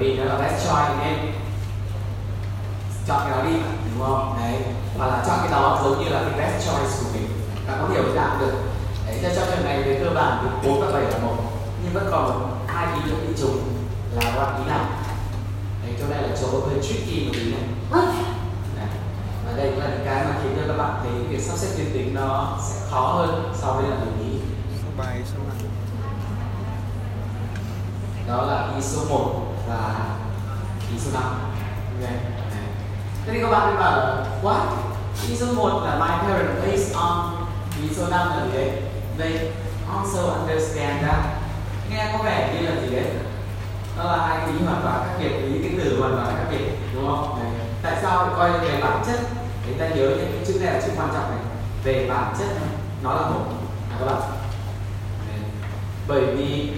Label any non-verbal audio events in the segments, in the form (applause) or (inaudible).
vì nó là best choice nên chọn cái đó đi đúng không? Đấy hoặc là chọn cái đó giống như là cái best choice của mình. Và có hiểu làm được. Đấy cho trong trường này về cơ bản thì bốn và bảy là một nhưng vẫn còn hai ý được bị trùng là đoạn ý nào? Đấy chỗ này là chỗ hơi tricky một tí này. Đấy. và đây cũng là những cái mà khiến cho các bạn thấy việc sắp xếp tuyến tính nó sẽ khó hơn so với là mình nghĩ bài số rồi đó là ý số 1 và ý số 5 okay. Thế thì các bạn mới bảo what? Ý số 1 là my parents based on Ý số 5 là gì đấy? They also understand that Nghe có vẻ như là gì đấy? Đó là hai cái ý hoàn toàn khác biệt, ý cái từ hoàn toàn khác biệt đúng không? Đấy. Tại sao coi về bản chất Người ta nhớ những cái chữ này là chữ quan trọng này Về bản chất nó là một à, các bạn Đấy. Bởi vì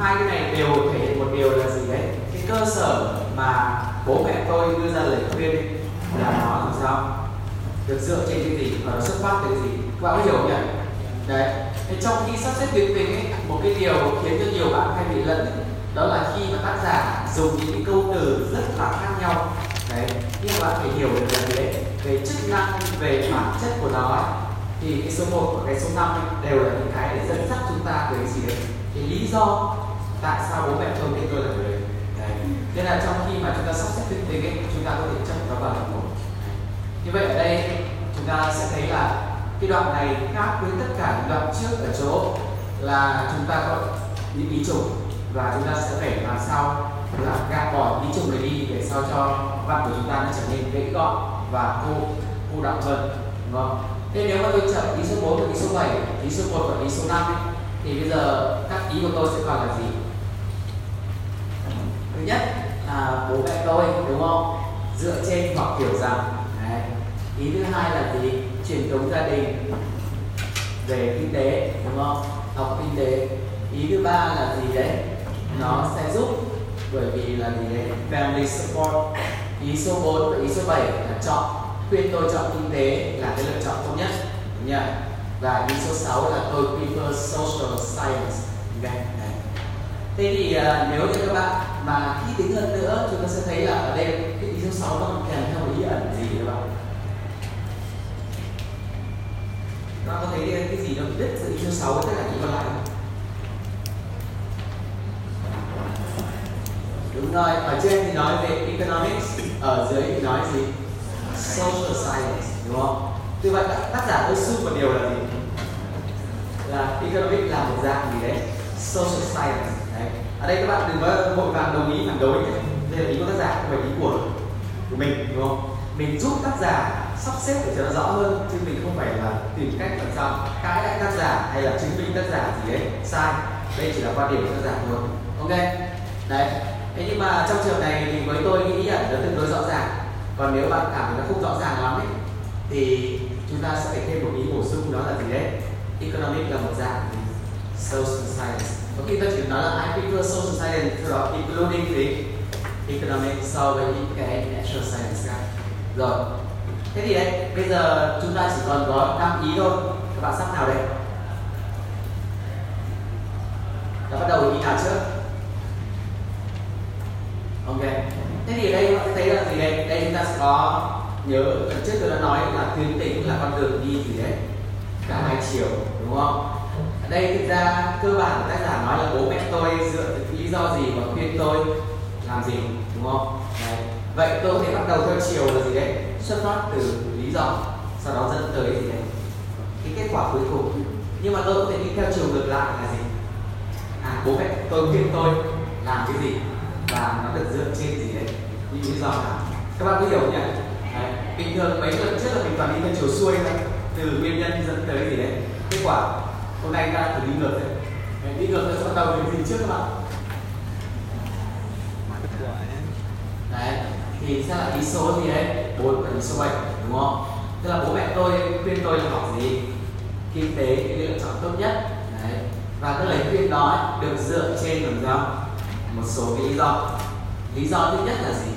hai cái này đều thể hiện một điều là gì đấy? Cái cơ sở mà bố mẹ tôi đưa ra lời khuyên là nó làm sao? Được dựa trên cái gì và nó xuất phát từ gì? Các bạn có hiểu nhỉ? Đấy. Thế trong khi sắp xếp tuyến tình ấy, một cái điều khiến cho nhiều bạn hay bị lẫn đó là khi mà tác giả dùng những cái câu từ rất là khác nhau. Đấy. Nhưng bạn phải hiểu được là gì đấy? Về chức năng về bản chất của nó ấy, thì cái số 1 và cái số 5 đều là những cái để dẫn dắt chúng ta tới gì đấy? Cái lý do tại sao bố mẹ tôi biết tôi là người đấy nên là trong khi mà chúng ta sắp xếp tinh tình ấy, chúng ta có thể chấp nó vào một như vậy ở đây chúng ta sẽ thấy là cái đoạn này khác với tất cả những đoạn trước ở chỗ là chúng ta có những ý trùng và chúng ta sẽ phải làm sao là gạt bỏ ý trùng này đi để sao cho văn của chúng ta nó trở nên dễ gọn và cô cô đọng hơn đúng không? Thế nếu mà tôi chọn ý số 4 và ý số 7, ý số 1 và ý số 5 ấy, thì bây giờ các ý của tôi sẽ còn là gì? thứ nhất là bố mẹ tôi đúng không? Dựa trên hoặc kiểu rằng Đấy. ý thứ hai là gì? Truyền thống gia đình về kinh tế đúng không? Học kinh tế. Ý thứ ba là gì đấy? Nó sẽ giúp bởi vì là gì đấy? Family support. Ý số 4 và ý số 7 là chọn khuyên tôi chọn kinh tế là cái lựa chọn tốt nhất đúng nhỉ và ý số 6 là tôi prefer social science. Okay. Thế thì uh, nếu như các bạn và khi tính hơn nữa, chúng ta sẽ thấy là ở đây, cái ý số 6 nó kèm theo một ý ẩn gì các bạn? Các bạn có thấy cái gì nó đứt giữa ý số 6 với tất cả những còn lại không? đúng rồi, ở trên thì nói về economics, ở dưới thì nói gì? Social science, đúng không? Như vậy, tác giả tôi su một điều là gì? Là economics là một dạng gì đấy? Social science ở đây các bạn đừng có vội vàng đồng ý, phản đối nhé. Đây là ý của tác giả, không phải ý của của mình, đúng không? Mình giúp tác giả sắp xếp để cho nó rõ hơn, chứ mình không phải là tìm cách làm sao cãi lại tác giả hay là chứng minh tác giả gì đấy sai. Đây chỉ là quan điểm của tác giả thôi. Ok. Đấy. Thế nhưng mà trong trường này thì với tôi nghĩ là nó tương đối rõ ràng. Còn nếu bạn cảm thấy nó không rõ ràng lắm ấy, thì chúng ta sẽ phải thêm một ý bổ sung, đó là gì đấy? Economic là một dạng social science có khi ta chỉ nói là I prefer social science, sau đó including the economic so với những cái natural science khác. Rồi. Thế thì đấy, bây giờ chúng ta chỉ còn có 5 ý thôi. Các bạn sắp nào đây? Đã bắt đầu ý nào trước? Ok. Thế thì ở đây, các bạn thấy là gì đây? Đây chúng ta sẽ có, nhớ, lần trước tôi đã nói là tuyến tính là con đường đi gì đấy? Cả hai chiều, đúng không? Ở đây thực ra cơ bản tác giả nói là bố mẹ tôi dựa lý do gì mà khuyên tôi làm gì, đúng không? Đấy. vậy tôi có thể bắt đầu theo chiều là gì đấy? Xuất phát từ lý do, sau đó dẫn tới gì đấy? Cái kết quả cuối cùng. Nhưng mà tôi có thể đi theo chiều ngược lại là gì? À bố mẹ tôi khuyên tôi làm cái gì và nó được dựa trên gì đấy? Những lý do nào? Các bạn có hiểu nhỉ? Đấy. bình thường mấy lần trước là mình toàn đi theo chiều xuôi thôi. Từ nguyên nhân dẫn tới gì đấy? Kết quả hôm nay ta thử đi ngược đấy đi ngược sẽ bắt đầu đến gì trước các bạn. Đấy, thì sẽ là ý số gì đấy? Bốn và ý số bảy, đúng không? Tức là bố mẹ tôi khuyên tôi là học gì? Kinh tế, cái lựa chọn tốt nhất. Đấy. Và cái lời khuyên đó được dựa trên làm sao? Một số cái lý do. Lý do thứ nhất là gì?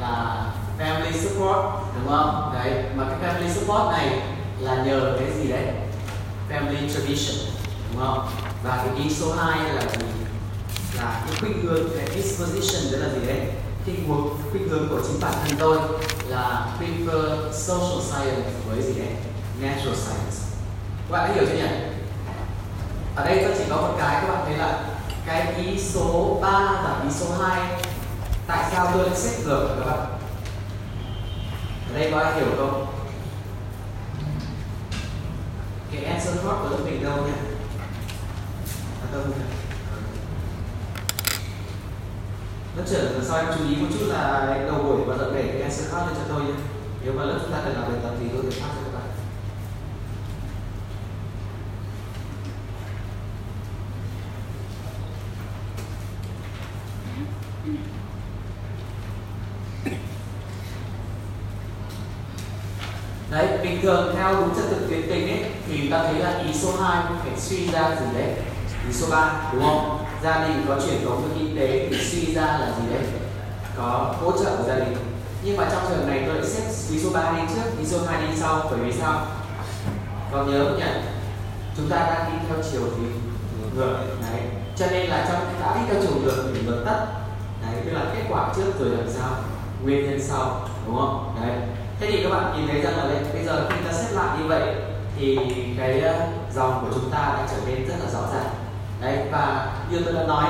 Là family support, đúng không? Đấy, mà cái family support này là nhờ cái gì đấy? Family tradition, đúng không? Và cái ý số 2 là gì? Là cái khuynh hướng, cái disposition đó là gì đấy? Cái hướng khuynh hướng của chính bản thân tôi là prefer social science với gì đấy? Natural science. Các bạn đã hiểu chưa nhỉ? Ở đây tôi chỉ có một cái, các bạn thấy là cái ý số 3 và ý số 2 tại sao tôi lại xếp ngược các bạn? Ở đây có ai hiểu không? Cái answer code của lớp mình đâu nhỉ? À, đâu nhỉ? Lớp trưởng sau em chú ý một chút là đầu buổi và đợi để cái answer code lên cho tôi nhé. Nếu mà lớp chúng ta cần làm bài tập thì tôi sẽ phát cho các bạn đấy bình thường theo đúng trật tự tuyến tình ấy thì ta thấy là ý số 2 phải suy ra gì đấy? Ý số 3 đúng không? Gia đình có truyền thống với kinh tế thì suy ra là gì đấy? Có hỗ trợ của gia đình. Nhưng mà trong trường này tôi lại xếp ý số 3 đi trước ý số 2 đi sau bởi vì sao? Còn nhớ không nhỉ? Chúng ta đang đi theo chiều thì ngược đấy. Cho nên là trong đã đi theo chiều ngược thì ngược tất. Đấy tức là kết quả trước rồi làm sao? Nguyên nhân sau đúng không? Đấy. Thế thì các bạn nhìn thấy rằng là đây, bây giờ khi ta xếp lại như vậy thì cái ờ, dòng của chúng ta đã trở nên rất là rõ ràng. Đấy, và như tôi đã nói,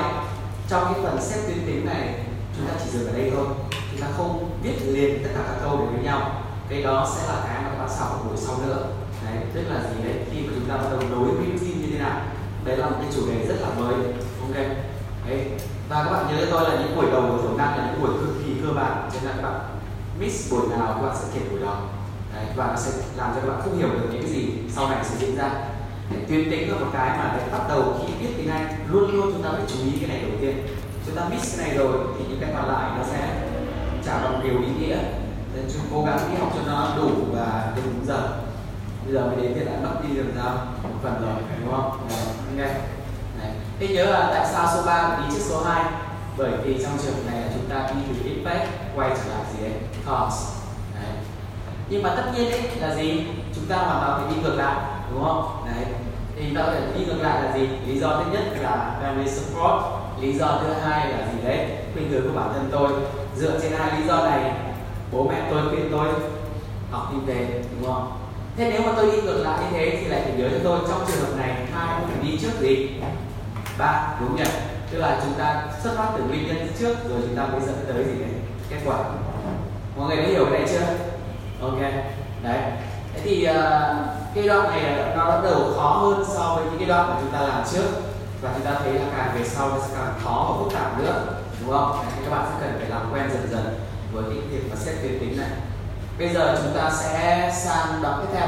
trong cái phần xếp tuyến tính này, chúng ta chỉ dừng ở đây thôi. Chúng ta không viết liền tất cả các câu đến với nhau. Cái đó sẽ là cái mà các bạn sau buổi sau nữa. Đấy, tức là gì đấy? Khi mà chúng ta bắt đầu nối routine như thế nào? Đấy là một cái chủ đề rất là mới. Ok? Đấy. Và các bạn nhớ tôi là những buổi đầu của thiểu năng là những buổi cực kỳ cơ bản. Cho nên là các bạn miss buổi nào, các bạn sẽ kể buổi đó đấy, và nó sẽ làm cho các bạn không hiểu được những cái gì sau này sẽ diễn ra. Để tuyến tính là một cái mà để bắt đầu khi biết tiếng Anh luôn luôn chúng ta phải chú ý cái này đầu tiên. Chúng ta miss cái này rồi thì những cái còn lại nó sẽ trả bằng điều ý nghĩa. Nên chúng cố gắng đi học cho nó đủ và đúng giờ. Bây giờ mới đến thì đã mất đi được sao? Một phần rồi đúng không? Nghe đấy. thế nhớ là tại sao số 3 đi trước số 2 bởi vì trong trường này là chúng ta đi từ impact quay trở lại gì đấy cause nhưng mà tất nhiên đấy là gì? Chúng ta hoàn toàn phải đi ngược lại, đúng không? Đấy. Thì ta có thể đi ngược lại là gì? Lý do thứ nhất là family support. Lý do thứ hai là gì đấy? Khuyên hướng của bản thân tôi. Dựa trên hai lý do này, bố mẹ tôi khuyên tôi học kinh tế, đúng không? Thế nếu mà tôi đi ngược lại như thế thì lại phải nhớ cho tôi, trong trường hợp này hai phải đi trước gì? Ba đúng nhỉ? Tức là chúng ta xuất phát từ nguyên nhân trước, rồi chúng ta mới dẫn tới gì đấy? Kết quả. Mọi người đã hiểu cái này chưa? Ok đấy. Thế thì uh, cái đoạn này nó bắt đầu khó hơn so với những cái đoạn mà chúng ta làm trước. Và chúng ta thấy là càng về sau nó sẽ càng khó và phức tạp nữa đúng không? Đấy, thì các bạn sẽ cần phải làm quen dần dần với cái việc mà xét tuyến tính này. Bây giờ chúng ta sẽ sang đoạn tiếp theo.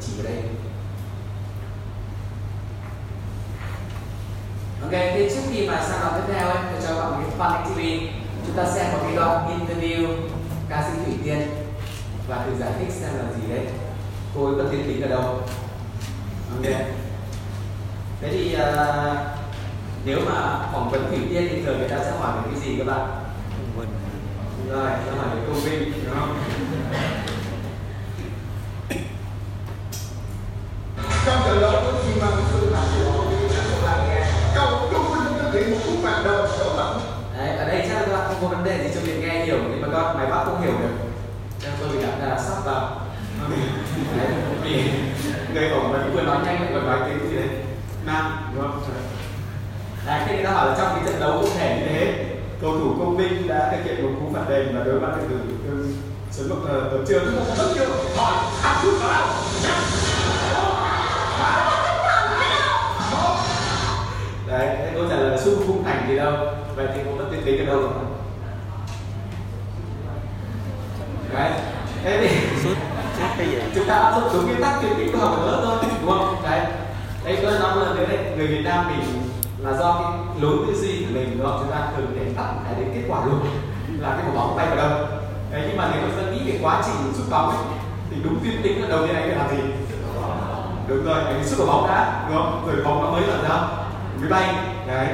Chỉ ở đây. Ok thế trước khi mà sang đoạn tiếp theo ấy tôi cho các bạn một cái fun activity chúng ta xem một cái đoạn interview ca sĩ thủy tiên và thử giải thích xem là gì đấy. Cô ấy có tiên tính ở đâu? Ok. Thế thì uh, nếu mà phỏng vấn thủy tiên thì thường người ta sẽ hỏi về cái gì các bạn? Rồi sẽ hỏi về công vinh đúng không trong trận đấu với Chim Măng Sư là sự công viên sẽ một làng nghe cầu công vinh thực hiện một cú phạt đầu số tận đấy ở đây chắc là các bạn không có vấn đề gì cho việc nghe hiểu nhưng mà các máy bắt không hiểu được cho tôi bị đặt là sắp vào đấy vì người phỏng vấn vừa nói nhanh lại vừa nói tiếng gì đấy? Nam đúng không? Đấy khi người ta hỏi là trong cái trận đấu cụ thể như thế. Cầu thủ công vinh đã thực hiện một cú phạt đền và đối mặt với từ từ số một tấn trường tấn trường hỏi áp chút vào đấy thế câu trả lời là xung khung thành gì đâu? Vậy thì cũng mất tiên tính ở đâu rồi đấy. Thế thì cái gì? Chúng ta áp dụng đúng nguyên tắc tuyển tính của học ở lớp thôi đúng không? Đấy. Đây tôi nói lần nữa đấy. Người Việt Nam mình là do cái lối tư duy của mình đúng không? Chúng ta thường để tắt cái đến kết quả luôn là cái quả bóng bay vào đâu. Đấy nhưng mà nếu mà ta nghĩ về quá trình sút bóng ấy, thì đúng tiên tính là đầu tiên anh phải làm gì? Đúng rồi cái sút của bóng đã đúng không? Rồi bóng nó mới là sao? Mới bay. Đấy.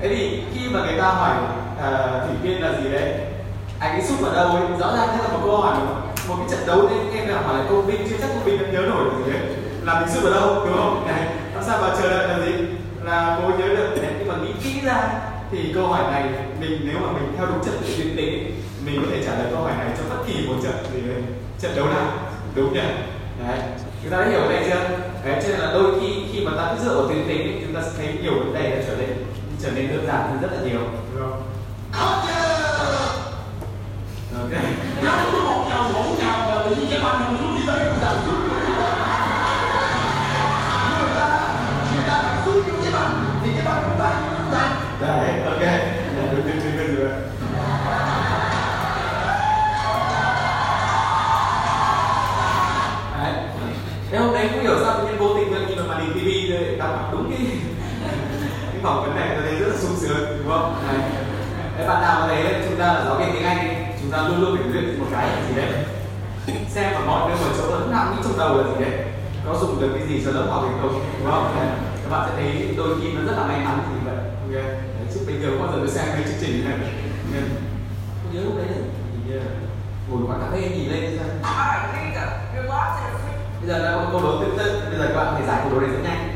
Thế thì khi mà người ta hỏi uh, thủy viên là gì đấy anh ấy sút vào đâu ấy? Rõ ràng thế là một câu hỏi một cái trận đấu nên em là hỏi là công binh chưa chắc công binh vẫn nhớ nổi gì đấy là mình giúp vào đâu, đúng không? Này, làm sao mà chờ đợi là gì? Là cô nhớ được. Đấy nhưng mà nghĩ kỹ ra, thì câu hỏi này mình nếu mà mình theo đúng trận tự tuyến tính mình có thể trả lời câu hỏi này cho bất kỳ một trận gì đấy. Trận đấu nào? Đúng nhỉ? Đấy, chúng ta đã hiểu đây chưa? Đấy, cho nên là đôi khi khi mà ta cứ dựa vào tuyến tính thì chúng ta sẽ thấy nhiều vấn đề đã trở nên trở nên đơn giản hơn rất là nhiều. Đúng không bạn nào mà thấy chúng ta là giáo viên tiếng Anh chúng ta luôn luôn phải luyện một cái là gì đấy. Xem ở mọi nơi mọi chỗ lúc nào nghĩ trong đầu là gì đấy. Có dùng được cái gì cho lớp học hay không đúng không? Đấy. các bạn sẽ thấy đôi khi nó rất là may mắn thì vậy. Ok. Đấy, chứ bình thường bao giờ tôi xem cái chương trình này? Không nhớ lúc đấy là thì ngồi quán cà phê nhìn lên xem. Bây giờ có câu đố tương tự bây giờ các bạn phải giải câu đố này rất nhanh.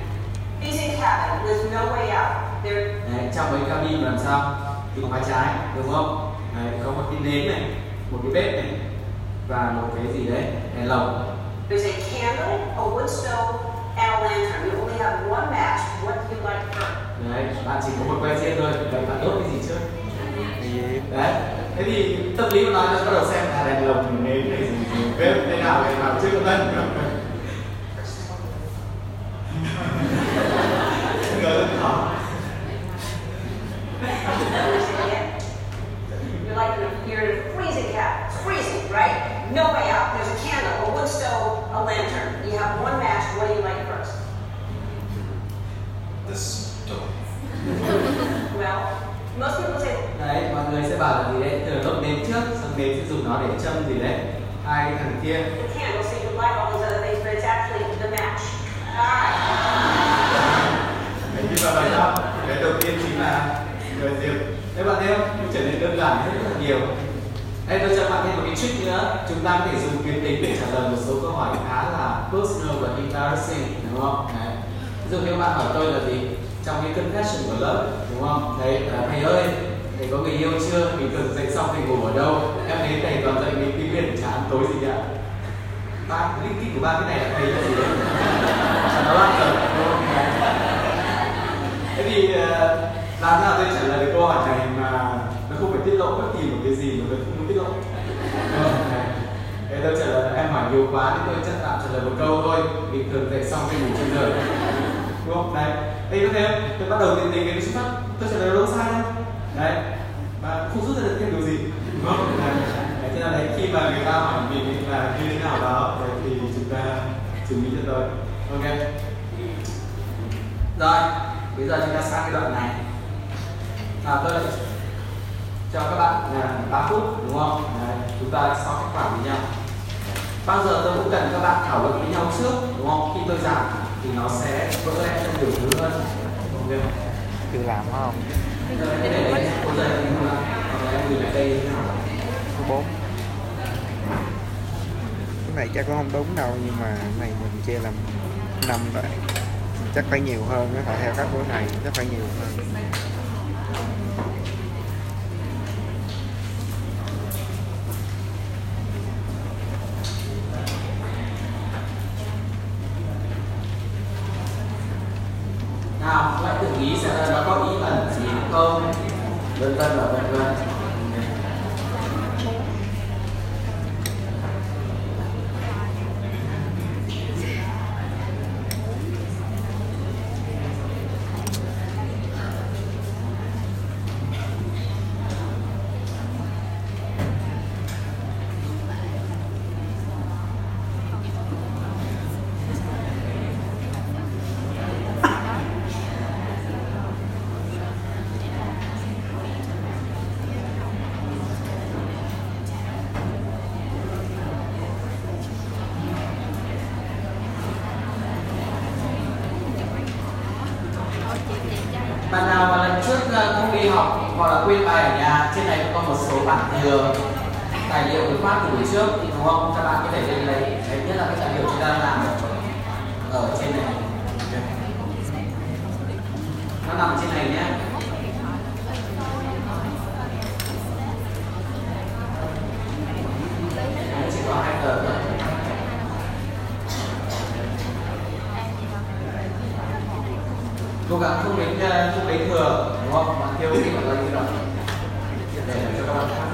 Cabin, no way out. There, đấy, trong cái cabin làm sao thì khóa trái đúng không đấy, có một cái nến này một cái bếp này và một cái gì đấy đèn lồng there's a candle, a wood stove, and a lantern. You only have one match. What do you like first? đấy bạn chỉ có một que diêm thôi vậy bạn đốt cái gì trước đấy thế thì tâm lý mà nói là bắt đầu xem là đèn lồng nến này gì gì bếp thế nào để vào trước vân (laughs) ngờ rất khó (laughs) Understand? You're like you're in a freezing cabin. It's freezing, right? No way out. There's a candle, a wood stove, a lantern. You have one match. What do you like first? the stove Well, most people say đấy mọi người sẽ bảo là gì đấy từ đốt nến trước xong nến sẽ dùng nó để châm gì đấy hai cái thằng kia the candle, so you can like all these other things, but it's actually the match. All right. Đấy, nhưng mà vậy đó cái đầu tiên chính là người diệp các bạn thấy không nó trở nên đơn giản hơn rất là nhiều đây tôi cho bạn thêm một cái trick nữa chúng ta có thể dùng tuyến tính để trả lời một số câu hỏi khá là personal và embarrassing đúng không đấy ba bạn hỏi tôi là gì? Trong cái confession của lớp đúng không? Thầy à, thầy ơi thầy có người yêu chưa? Bình thường dậy xong thầy ngủ ở đâu? Em thấy thầy toàn dậy mình đi biển chán tối gì ạ ba linh kinh của ba cái này là thầy là gì? Đấy nó là rồi đúng không? thế thì à, làm sao tôi trả lời được câu hỏi này mà nó không phải tiết lộ bất kỳ một cái gì mà tôi không muốn tiết lộ? Vâng, thế tôi trả lời là em hỏi nhiều quá nên tôi chắc tạm trả lời một câu thôi. Bình thường dậy xong thì ngủ trên giường đúng không đấy. Đây có thấy không? Tôi bắt đầu tìm tìm cái xuất phát. Tôi trả lời đâu sai đâu đấy. Và không rút ra được thêm điều gì. Đúng không? Đấy. đấy thế là đấy khi mà người ta hỏi mình là như thế nào đó đấy, thì chúng ta chứng minh cho tôi. Ok. Rồi bây giờ chúng ta sang cái đoạn này. À tôi lại cho các bạn là 3 phút đúng không? Đấy, chúng ta so kết quả với nhau. Bao giờ tôi cũng cần các bạn thảo luận với nhau trước đúng không? Khi tôi giảng thì nó sẽ vỡ lẽ trong nhiều thứ hơn tự làm không? Bây số 4 cái này chắc cũng không đúng đâu, nhưng mà này mình chia làm năm rồi. Chắc phải nhiều hơn nó phải theo các bữa này chắc phải nhiều hơn nào các bạn tự ý xem là nó có ý ẩn gì không vân vân và vân vân bạn nào mà lần trước ờ, không đi học hoặc là quên bài ở nhà trên này có một số bản thừa tài liệu được phát từ buổi trước đúng không các bạn có thể lên lấy đấy nhất là cái tài liệu chúng ta đang làm ở, ở trên này nó nằm trên này nhé Đấy, chỉ có hai tờ thôi cố gắng không đến ờ, không đến thừa, đúng không? Bạn kêu khi mà lấy cái đó để cho các bạn khác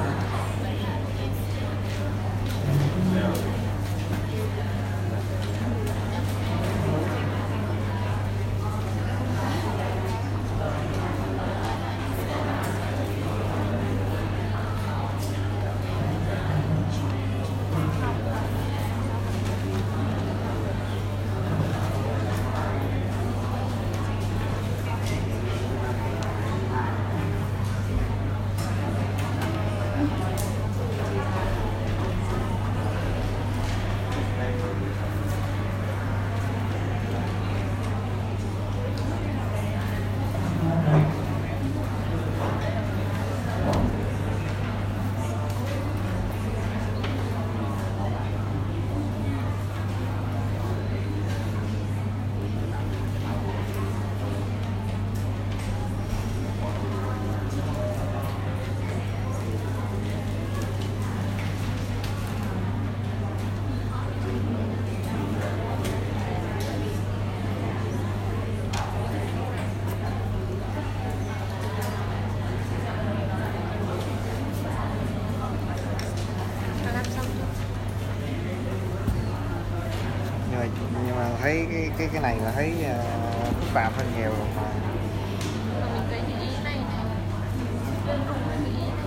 nhưng mà, nhưng mà thấy cái cái cái này là thấy uh, phức tạp hơn nhiều mà mình thấy cái ý này này đơn đúng với cái ý này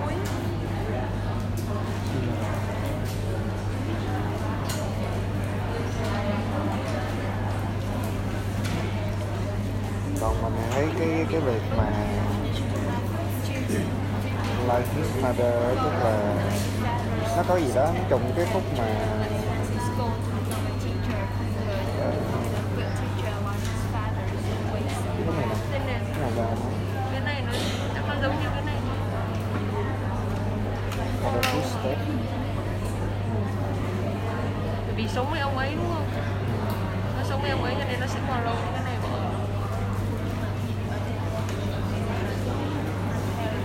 Ôi, còn mình thấy cái cái việc mà live with matter tức là nó có gì đó, nó trùng cái khúc mà Cisco from a teacher ờ, the teacher wants his father to waste cái này nè Nên là cái này là cái này nó chắc nó giống như cái này nó là two step bởi vì sống với ông ấy đúng không nó sống em ấy cho nên nó sẽ còn lâu như cái này bỏ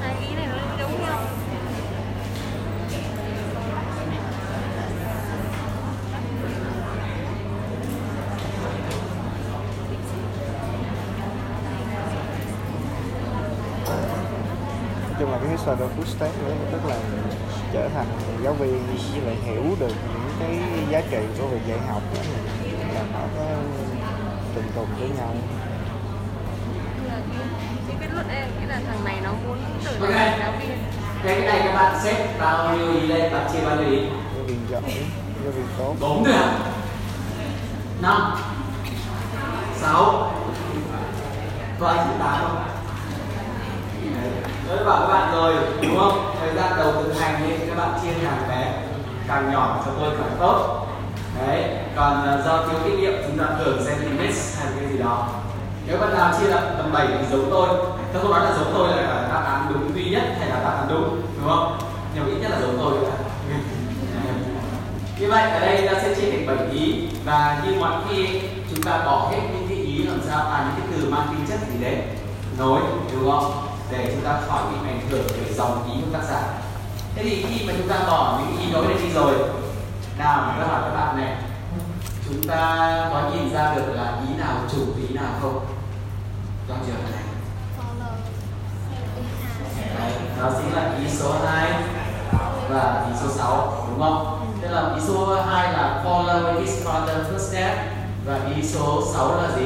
hai ý này nó giống nhau là cái shadow food step nữa tức là trở thành giáo viên với lại hiểu được những cái giá trị của việc dạy học đó. Là nó có trùng trùng với nhau. Cái- cái kết luận em nghĩ là thằng này nó muốn trở Ok. thành giáo viên. Thế cái này các bạn xếp bao nhiêu ý lên, bạn chia bao nhiêu ý? giáo viên giỏi giáo viên tốt. Bốn nữa năm sáu có ai chỉ tám không Đấy. Tôi bảo các bạn rồi đúng không thời gian đầu thực hành thì các bạn chia càng bé càng nhỏ cho tôi càng tốt đấy còn ờ, do thiếu kinh nghiệm chúng ta thường xem thì mix hay cái gì đó nếu bạn nào chia là tầm 7 thì giống tôi. Tôi không nói là giống tôi là đáp án đúng duy nhất hay là đáp án đúng đúng không? Nhưng ít nhất là giống tôi (laughs) như vậy, ở đây ta sẽ chia thành 7 ý. Và như mọi khi chúng ta bỏ hết những cái ý làm sao à những cái từ mang tính chất gì đấy, nối, đúng không? Để chúng ta khỏi bị ảnh hưởng về dòng ý của tác giả. Thế thì khi mà chúng ta bỏ những ý nối này đi rồi, nào tôi hỏi các bạn này, chúng ta có nhìn ra được là ý nào chủ, ý nào không? Trong trường hợp này Đấy, đó chính là ý số 2 và ý số 6 đúng không? Tức là ý số 2 là follow his father footsteps và ý số 6 là gì?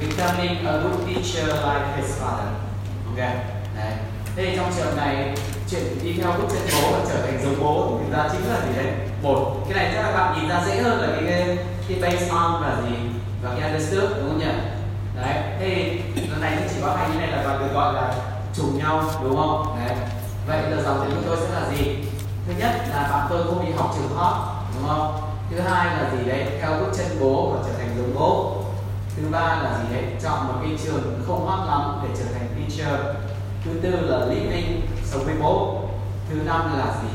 Becoming a good teacher like his father. Ok. Đấy. Thế thì trong trường này chuyện đi theo bước chân bố và trở thành giống bố thì ra chính là gì đấy? Một, cái này chắc là bạn nhìn ra dễ hơn là cái cái, cái based on là gì? Và cái understood đúng không nhỉ? Đấy. Thế thì lần này chỉ có hai như này là bạn được gọi là trùng nhau, đúng không? Đấy. Vậy giờ dòng tiền của tôi sẽ là gì? Thứ nhất là bạn tôi không đi học trường hot, đúng không? Thứ hai là gì đấy? Theo bước chân bố và trở thành giống bố. Thứ ba là gì đấy? Chọn một cái trường không hot lắm để trở thành teacher. Thứ tư là living, sống với bố. Thứ năm là gì?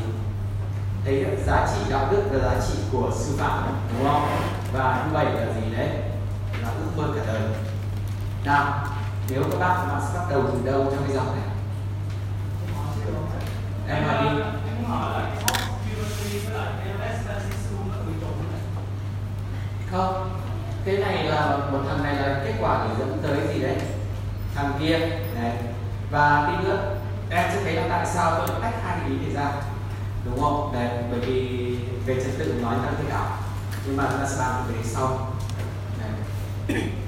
Thấy giá trị đạo đức và giá trị của sư phạm, đúng không? Và thứ bảy là gì đấy? Là ước mơ cả đời. Nào, nếu các bạn các bạn sẽ bắt đầu từ đâu trong cái dòng này? Em hỏi đi. Không, cái này là một thằng này là kết quả để dẫn tới gì đấy? Thằng kia, đấy. Và tí nữa em sẽ thấy là tại sao tôi tách hai cái ý này ra, đúng không? Đấy, bởi vì về trật tự nói ra thế nào, nhưng mà chúng ta sẽ bàn về đấy sau. Đấy. (clears throat)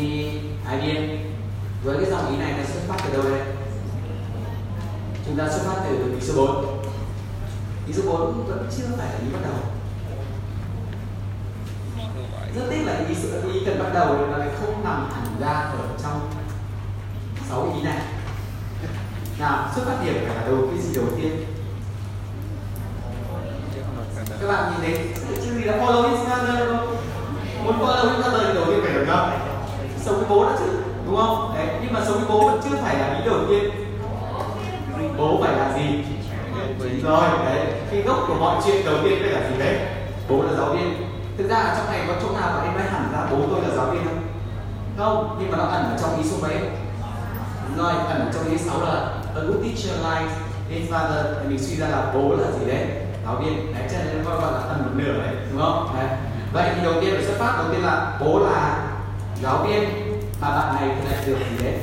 IBM idea? Với cái dòng ý này nó xuất phát từ đâu đây? Chúng ta xuất phát từ ý số 4 Ý số 4 vẫn chưa phải là ý bắt đầu Rất tiếc là ý, số, ý cần bắt đầu là lại không nằm hẳn ra ở trong 6 ý này Nào, xuất phát điểm phải là đầu cái gì đầu tiên? Các bạn nhìn thấy chữ gì là follow Instagram không? Muốn follow Instagram thì đầu tiên phải được không Sống với bố đã chứ, đúng không? Đấy, nhưng mà sống với bố vẫn chưa phải là ý đầu tiên. Bố phải là gì? Đúng rồi đấy. Khi gốc của mọi chuyện đầu tiên phải là gì đấy? Bố là giáo viên. Thực ra ở trong này có chỗ nào bạn em nói hẳn ra bố tôi là giáo viên không? Không nhưng mà nó ẩn ở trong ý số mấy? Đúng rồi ẩn ở trong ý sáu là a good teacher like his father. Thì mình suy ra là bố là gì đấy? Giáo viên. Đấy cho nên nó gọi là ẩn một nửa đấy đúng không? Đấy. Vậy thì đầu tiên phải xuất phát đầu tiên là bố là giáo viên mà bạn này thì lại được gì đấy?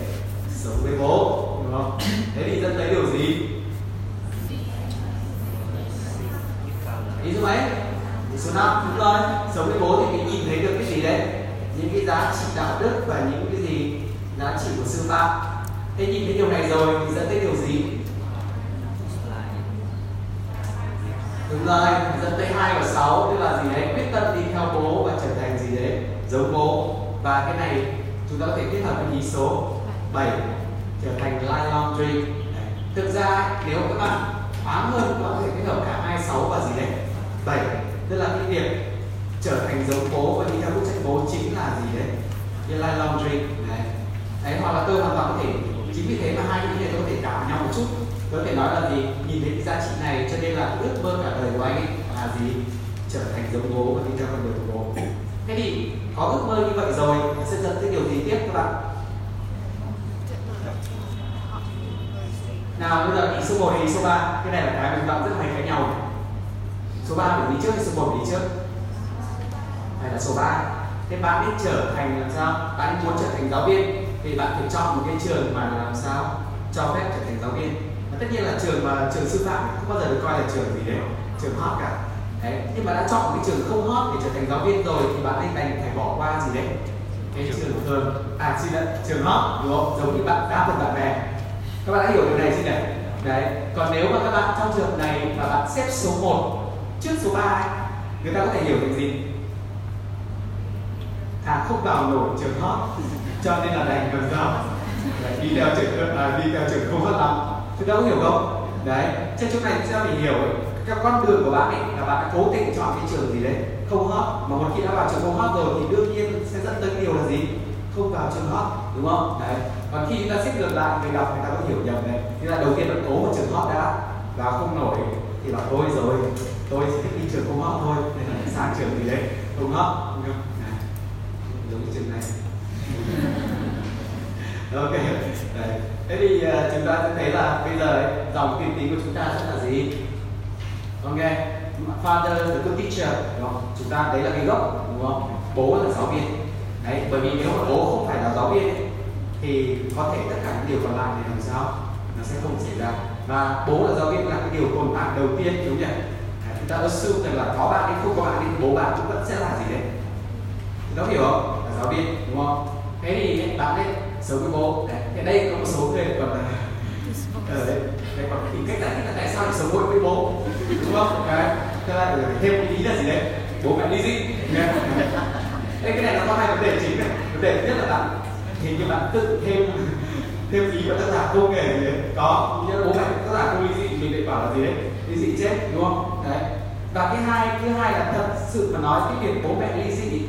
Sống với bố, đúng không? Thế thì dẫn tới điều gì? Ý số mấy ý số năm đúng rồi, sống với bố thì mình nhìn thấy được cái gì đấy? Những cái giá trị đạo đức và những cái gì giá trị của sư phạm. Thế nhìn thấy điều này rồi thì dẫn tới điều gì? Số 7 trở thành line laundry đấy. thực ra nếu các bạn thoáng hơn có thể kết hợp cả hai sáu và gì đấy 7 tức là cái việc trở thành giống cố và đi theo bức tranh bố chính là gì đấy? Như line laundry đấy. đấy, hoặc là tôi hoàn toàn có thể, chính vì thế mà hai cái này tôi có thể đảo nhau một chút. Tôi có thể nói là gì? Nhìn thấy cái giá trị này cho nên là ước mơ cả đời của anh ấy là gì? Trở thành giống bố và đi theo con đường của bố thế thì có ước mơ như vậy rồi, sẽ dẫn tới điều gì tiếp các bạn nào bây giờ ý số 1 thì số 3 cái này là cái mình bạn rất hay cãi nhau. Số 3 phải đi trước hay số 1 đi trước? Hay là số 3 thế bạn ấy trở thành làm sao? Bạn ấy muốn trở thành giáo viên. Thì bạn phải chọn một cái trường mà làm sao? Cho phép trở thành giáo viên. Và tất nhiên là trường mà, trường sư phạm không bao giờ được coi là trường gì đấy, trường hot cả. Đấy, nhưng mà đã chọn một cái trường không hot để trở thành giáo viên rồi thì bạn ấy đành phải bỏ qua gì đấy? Cái trường thường. À xin lỗi, trường hot, đúng không? Giống như bạn, đa phần bạn bè. Các bạn đã hiểu điều này chưa nhỉ? Đấy còn nếu mà các bạn trong trường này mà bạn xếp số 1 trước số 3 ấy, người ta có thể hiểu được gì? Thà không vào nổi trường hot (laughs) cho nên là đành làm sao đi theo trường à, đi theo trường không hot lắm. Chúng ta có hiểu không? Đấy trên chỗ này chúng ta phải hiểu ấy, các con đường của bạn ấy là bạn đã cố tình chọn cái trường gì đấy không hot mà một khi đã vào trường không hot rồi thì đương nhiên sẽ dẫn tới điều là gì? Không vào trường hot đúng không? Đấy. Và khi chúng ta xếp ngược lại người đọc người ta có hiểu nhầm này, thế là đầu tiên là cố một trường hot đã và không nổi thì bảo tôi rồi tôi chỉ thích đi trường không hot thôi nên là sang trường gì đấy không hot đúng không? này, giống như trường này. (laughs) Ok. Đấy. thế thì uh, chúng ta sẽ thấy là bây giờ ấy, dòng tiên tín của chúng ta sẽ là gì? Ok. Father the good teacher đúng không? Chúng ta đấy là cái gốc đúng không? Bố là giáo viên đấy bởi vì nếu mà bố không phải là giáo viên ấy, thì có thể tất cả những điều còn lại thì làm sao? Nó sẽ không xảy ra. Và bố là giáo viên là cái điều tồn tại đầu tiên đúng nhỉ? Chúng ta assume rằng là có bạn đi không có bạn đi bố bạn cũng vẫn sẽ là gì đấy? Nó hiểu không? Là giáo viên đúng không? Thế thì bạn ấy sống với bố. Đấy. thế đây có một số người còn là ở đấy đây còn tìm cách giải thích là tại sao lại sống với bố đúng không? Đấy thế là thêm cái ý là gì đấy? Bố mẹ ly dị đây cái này nó có hai vấn đề chính này. Vấn đề thứ nhất là bạn thì như bạn tự thêm (laughs) thêm ý vào tác giả vô nghề gì đấy. Có như bố mẹ tác giả không ly dị mình lại bảo là gì đấy ly dị chết đúng không? Đấy. Và cái hai thứ hai là thật sự mà nói cái việc bố mẹ ly dị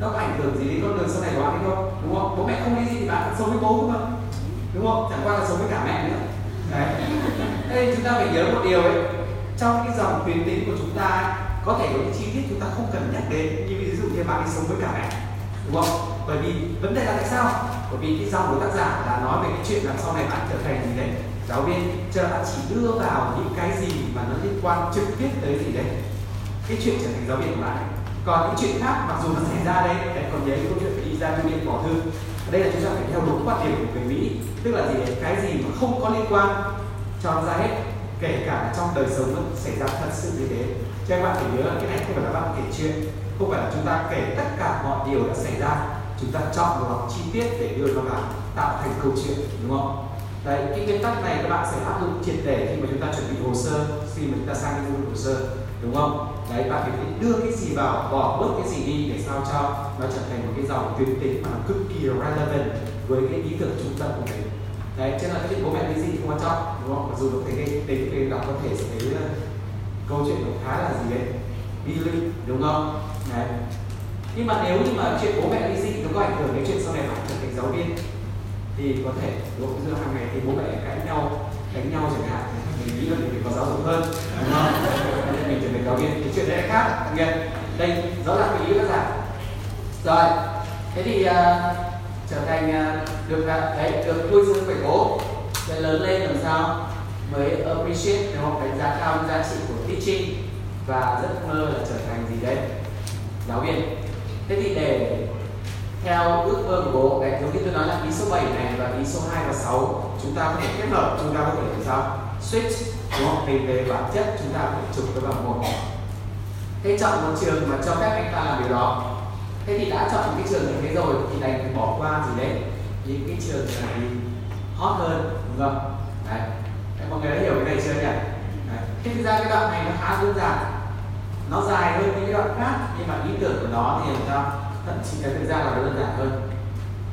nó có ảnh hưởng gì đến con đường sau này của bạn hay không? Đúng không? Bố mẹ không ly dị thì bạn sống với bố không đúng không? Chẳng qua là sống với cả mẹ nữa. Đấy. Đây chúng ta phải nhớ một điều ấy. Trong cái dòng tuyến tính của chúng ta ấy, có thể có những chi tiết chúng ta không cần nhắc đến, như ví dụ như bạn đi sống với cả mẹ, đúng không? Bởi vì vấn đề là tại sao? Bởi vì cái dòng của tác giả là nói về cái chuyện là sau này bạn trở thành gì đấy? Giáo viên cho bạn chỉ đưa vào những cái gì mà nó liên quan trực tiếp tới gì đấy? Cái chuyện trở thành giáo viên của bạn ấy. còn những chuyện khác, mặc dù nó xảy ra đây lại còn nhớ câu chuyện phải đi ra thư viện bỏ thư. Ở đây là chúng ta phải theo đúng quan điểm của người mỹ, tức là gì đấy? Cái gì mà không có liên quan, cho nó ra hết, kể cả trong đời sống nó xảy ra thật sự như thế cho các bạn phải nhớ là cái này không phải là bạn kể chuyện, không phải là chúng ta kể tất cả mọi điều đã xảy ra. Chúng ta chọn một lọc chi tiết để đưa nó vào, tạo thành câu chuyện, đúng không? Đấy, cái nguyên tắc này các bạn sẽ áp dụng triệt để khi mà chúng ta chuẩn bị hồ sơ, khi mà chúng ta sang cái hồ sơ, đúng không? Đấy, bạn phải đưa cái gì vào, bỏ bớt cái gì đi để sao cho nó trở thành một cái dòng tuyến tính mà cực kỳ relevant với cái ý tưởng trung tâm của mình. Đấy, cho nên là cái chuyện bố mẹ cái gì không quan trọng, đúng không? Mặc dù được thấy cái tính về đọc có thể sẽ thấy câu chuyện của khá là gì đấy đi linh đúng không? Đấy. Nhưng mà nếu như mà chuyện bố mẹ ly dị nó có ảnh hưởng đến chuyện sau này bạn trở thành giáo viên thì có thể đúng giữa hàng ngày thì bố mẹ cãi nhau đánh nhau chẳng hạn. Mình nghĩ là mình có giáo dục hơn đúng không? Nên mình trở thành giáo viên. Cái chuyện đấy là khác nghe? đây rõ ràng cái ý các giả. Rồi thế thì uh, trở thành uh, được uh, đấy được nuôi dưỡng bởi bố để lớn lên làm sao? Mới appreciate, đúng không? Đánh giá cao giá trị của teaching và giấc mơ là trở thành gì đấy. Giáo viên. Thế thì để theo ước mơ của bố đấy giống như tôi nói là ý số 7 này và ý số 2 và 6 chúng ta có thể kết hợp, chúng ta có thể làm sao? Switch, đúng không? Mình về bản chất, chúng ta có thể chụp nó bằng một. Thế chọn một trường mà cho phép anh ta làm điều đó. Thế thì đã chọn cái trường như thế rồi thì đành phải bỏ qua gì đấy. Những cái trường là gì hot hơn, đúng không? Đấy mọi người đã hiểu cái này chưa nhỉ? Đấy. thế thực ra cái đoạn này nó khá đơn giản. Nó dài hơn những cái đoạn khác, nhưng mà ý tưởng của nó thì làm sao thậm chí là thực ra là nó đơn giản hơn.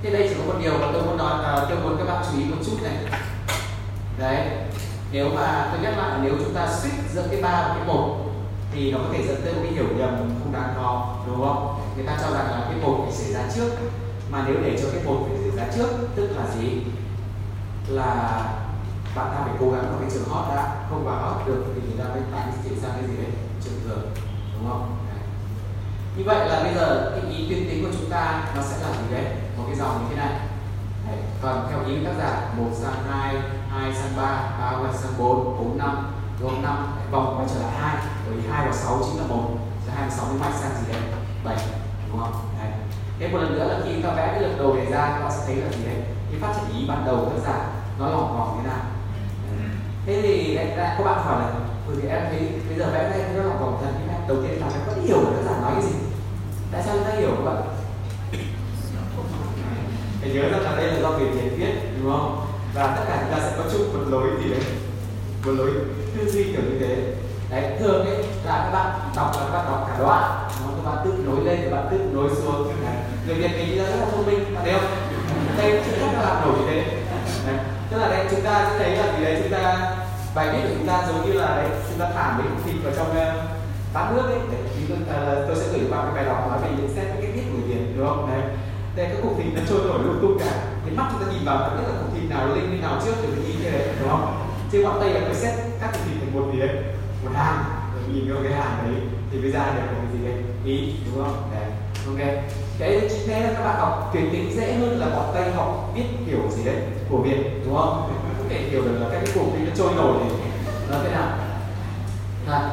Thế đây chỉ có một điều mà tôi muốn nói là tôi muốn các bạn chú ý một chút này. Đấy. Nếu mà tôi nhắc lại, nếu chúng ta switch giữa cái ba và cái một, thì nó có thể dẫn tới một cái hiểu nhầm không đáng có, đúng không? Người ta cho rằng là cái một phải xảy ra trước, mà nếu để cho cái một phải xảy ra trước, tức là gì? Là bạn ta phải cố gắng vào cái trường hot đã, không vào hot được thì người ta mới tạm chuyển sang cái gì đấy, trường thường, đúng không? Như vậy là bây giờ cái ý tuyến tính của chúng ta nó sẽ là gì đấy? Một cái dòng như thế này. Đấy. còn theo ý tác giả, một sang hai hai sang ba ba quay sang bốn bốn năm bốn năm vòng quay trở lại hai, bởi vì hai và sáu chính là một. Hai và sáu mới mạch sang gì đấy? Bảy, đúng không? Đấy. thế một lần nữa là khi ta vẽ cái lượt đầu này ra, các bạn sẽ thấy là gì đấy? Cái phát triển ý ban đầu tác giả nó lỏng vòng thế nào? Thế thì lại các bạn hỏi là bởi vì em thấy bây giờ vẽ đây nó lỏng vòng thật nhưng em đầu tiên là em vẫn hiểu là tác giả nói cái gì? Tại sao ta hiểu các bạn? Phải nhớ rằng là đây là do người việt viết đúng không? Và tất cả chúng ta sẽ có chung một lối gì đấy? Một lối tư duy kiểu như thế. Đấy thường ấy là các bạn đọc là các bạn đọc cả đoạn nó các bạn tự nối lên các bạn tự nối xuống. Người việt mình rất là thông minh bạn thấy không? Đây chưa chắc là làm nổi như thế. Đấy tức là đấy chúng ta sẽ thấy là vì đấy chúng ta bài viết của chúng ta giống như là đấy chúng ta thả mấy thịt vào trong ờ, bát nước ấy. Để tôi, uh, ờ, tôi sẽ gửi bạn cái bài đọc nói về nhận xét cái viết của người việt đúng không? Đấy. Đây các cục thịt nó trôi nổi lung tung cả. Cái mắt chúng ta nhìn vào biết là cục thịt nào lên bên nào trước thì mình nhìn như thế đúng không? Trên bọn tây là phải xét các cục thịt thành một gì đấy một hàng. Rồi nhìn vào cái hàng đấy thì bây ra được một cái gì đấy? Ý đúng không? Đấy ok. Cái thế là các bạn học tiếng tính dễ hơn là bọn tây học, biết kiểu gì đấy, của việt, đúng không? Có thể hiểu được là các cái cục thịt nó trôi nổi thì nó thế nào? À.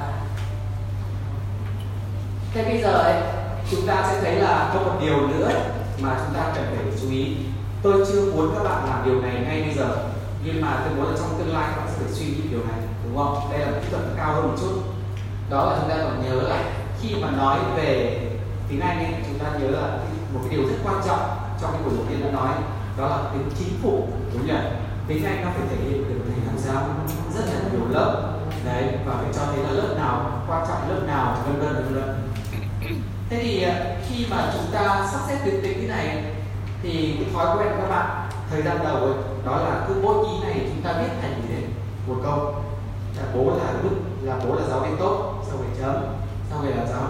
thế bây giờ ấy, chúng ta sẽ thấy là có một điều nữa mà chúng ta cần phải chú ý. Tôi chưa muốn các bạn làm điều này ngay bây giờ, nhưng mà tôi muốn là trong tương lai các bạn sẽ phải suy nghĩ điều này, đúng không? Đây là kỹ thuật cao hơn một chút. Đó là chúng ta còn nhớ là khi mà nói về tiếng Anh ấy, chúng ta nhớ là một cái điều rất quan trọng trong cái buổi đầu tiên đã nói đó là tính chính phủ đúng nhỉ? Tiếng Anh nó phải thể hiện được thành hàng giáo rất là nhiều lớp. Đấy và phải cho thấy là lớp nào quan trọng lớp nào vân vân vân vân. Thế thì à, khi mà chúng ta sắp xếp tuyến tính như này thì cái thói quen các bạn thời gian đầu ấy, đó là cứ mỗi ý này chúng ta viết thành gì đấy? Một câu. Là bố là đức là bố là giáo viên tốt sau rồi chấm sau rồi là giáo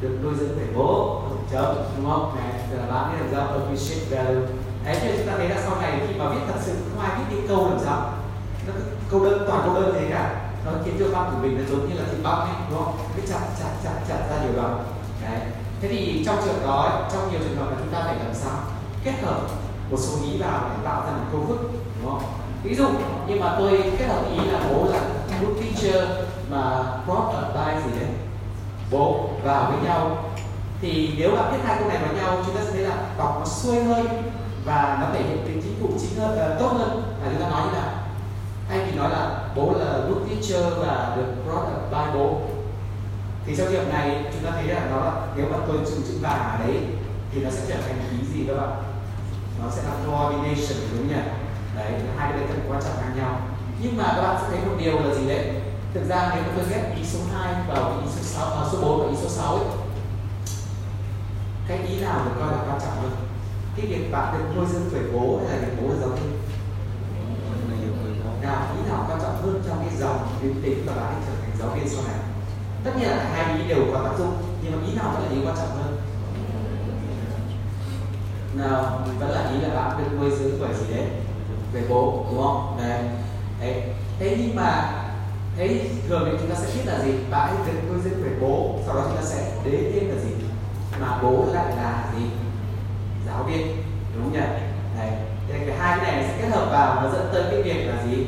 được nuôi dưỡng bởi bố rồi chấm, đúng không? Này giờ là bạn biết làm sao appreciate value. Đấy cho chúng ta thấy là sau này khi mà viết thật sự, không ai viết những câu làm sao? Nó câu đơn, toàn câu đơn thế cả. Nó khiến cho văn của mình nó giống như là thịt băm ấy, đúng không? Cứ chặt chặt chặt chặt ra nhiều đoạn. Đấy. Thế thì trong trường đó trong nhiều trường hợp là chúng ta phải làm sao? Kết hợp một số ý vào để tạo ra một câu vựng đúng không? Ví dụ, nhưng mà tôi kết hợp ý là bố là, good teacher, mà brought up by gì đấy? Bố vào với nhau. Thì nếu bạn kết hai câu này vào nhau chúng ta sẽ thấy là đọc nó xuôi hơn và nó thể hiện tính chính phủ chính hơn uh, tốt hơn. Là chúng ta nói như nào? Thay thì nói là bố là good teacher và được brought up by bố. Thì trong trường này chúng ta thấy là nó là nếu mà tôi dùng chữ bà ở đấy thì nó sẽ trở thành ý gì các bạn? Nó sẽ là coordination đúng nhỉ? Đấy hai cái thân quan trọng khác nhau. Nhưng mà các bạn sẽ thấy một điều là gì đấy? Thực ra nếu mà tôi ghép ý số 2 à, vào ý số 6 à, số 4 và ý số 6 ấy cái ý nào được coi là quan trọng hơn? Cái việc bạn được nuôi dưỡng tuổi bố hay là việc bố giáo viên nào ý nào quan trọng hơn trong cái dòng biến tính và bạn trở thành giáo viên sau này? Tất nhiên là hai ý đều có tác dụng nhưng mà ý nào vẫn là ý quan trọng hơn? Nào vẫn là ý là bạn được nuôi dưỡng bởi gì đấy? Về bố đúng không? Đấy đấy. Thế nhưng mà thế thường thì chúng ta sẽ biết là gì? Bạn ấy tôi nuôi về bố sau đó chúng ta sẽ đến thêm là gì? Mà bố lại là gì? Giáo viên đúng không nhỉ? Đấy thế cái hai cái này sẽ kết hợp vào và dẫn tới cái việc là gì?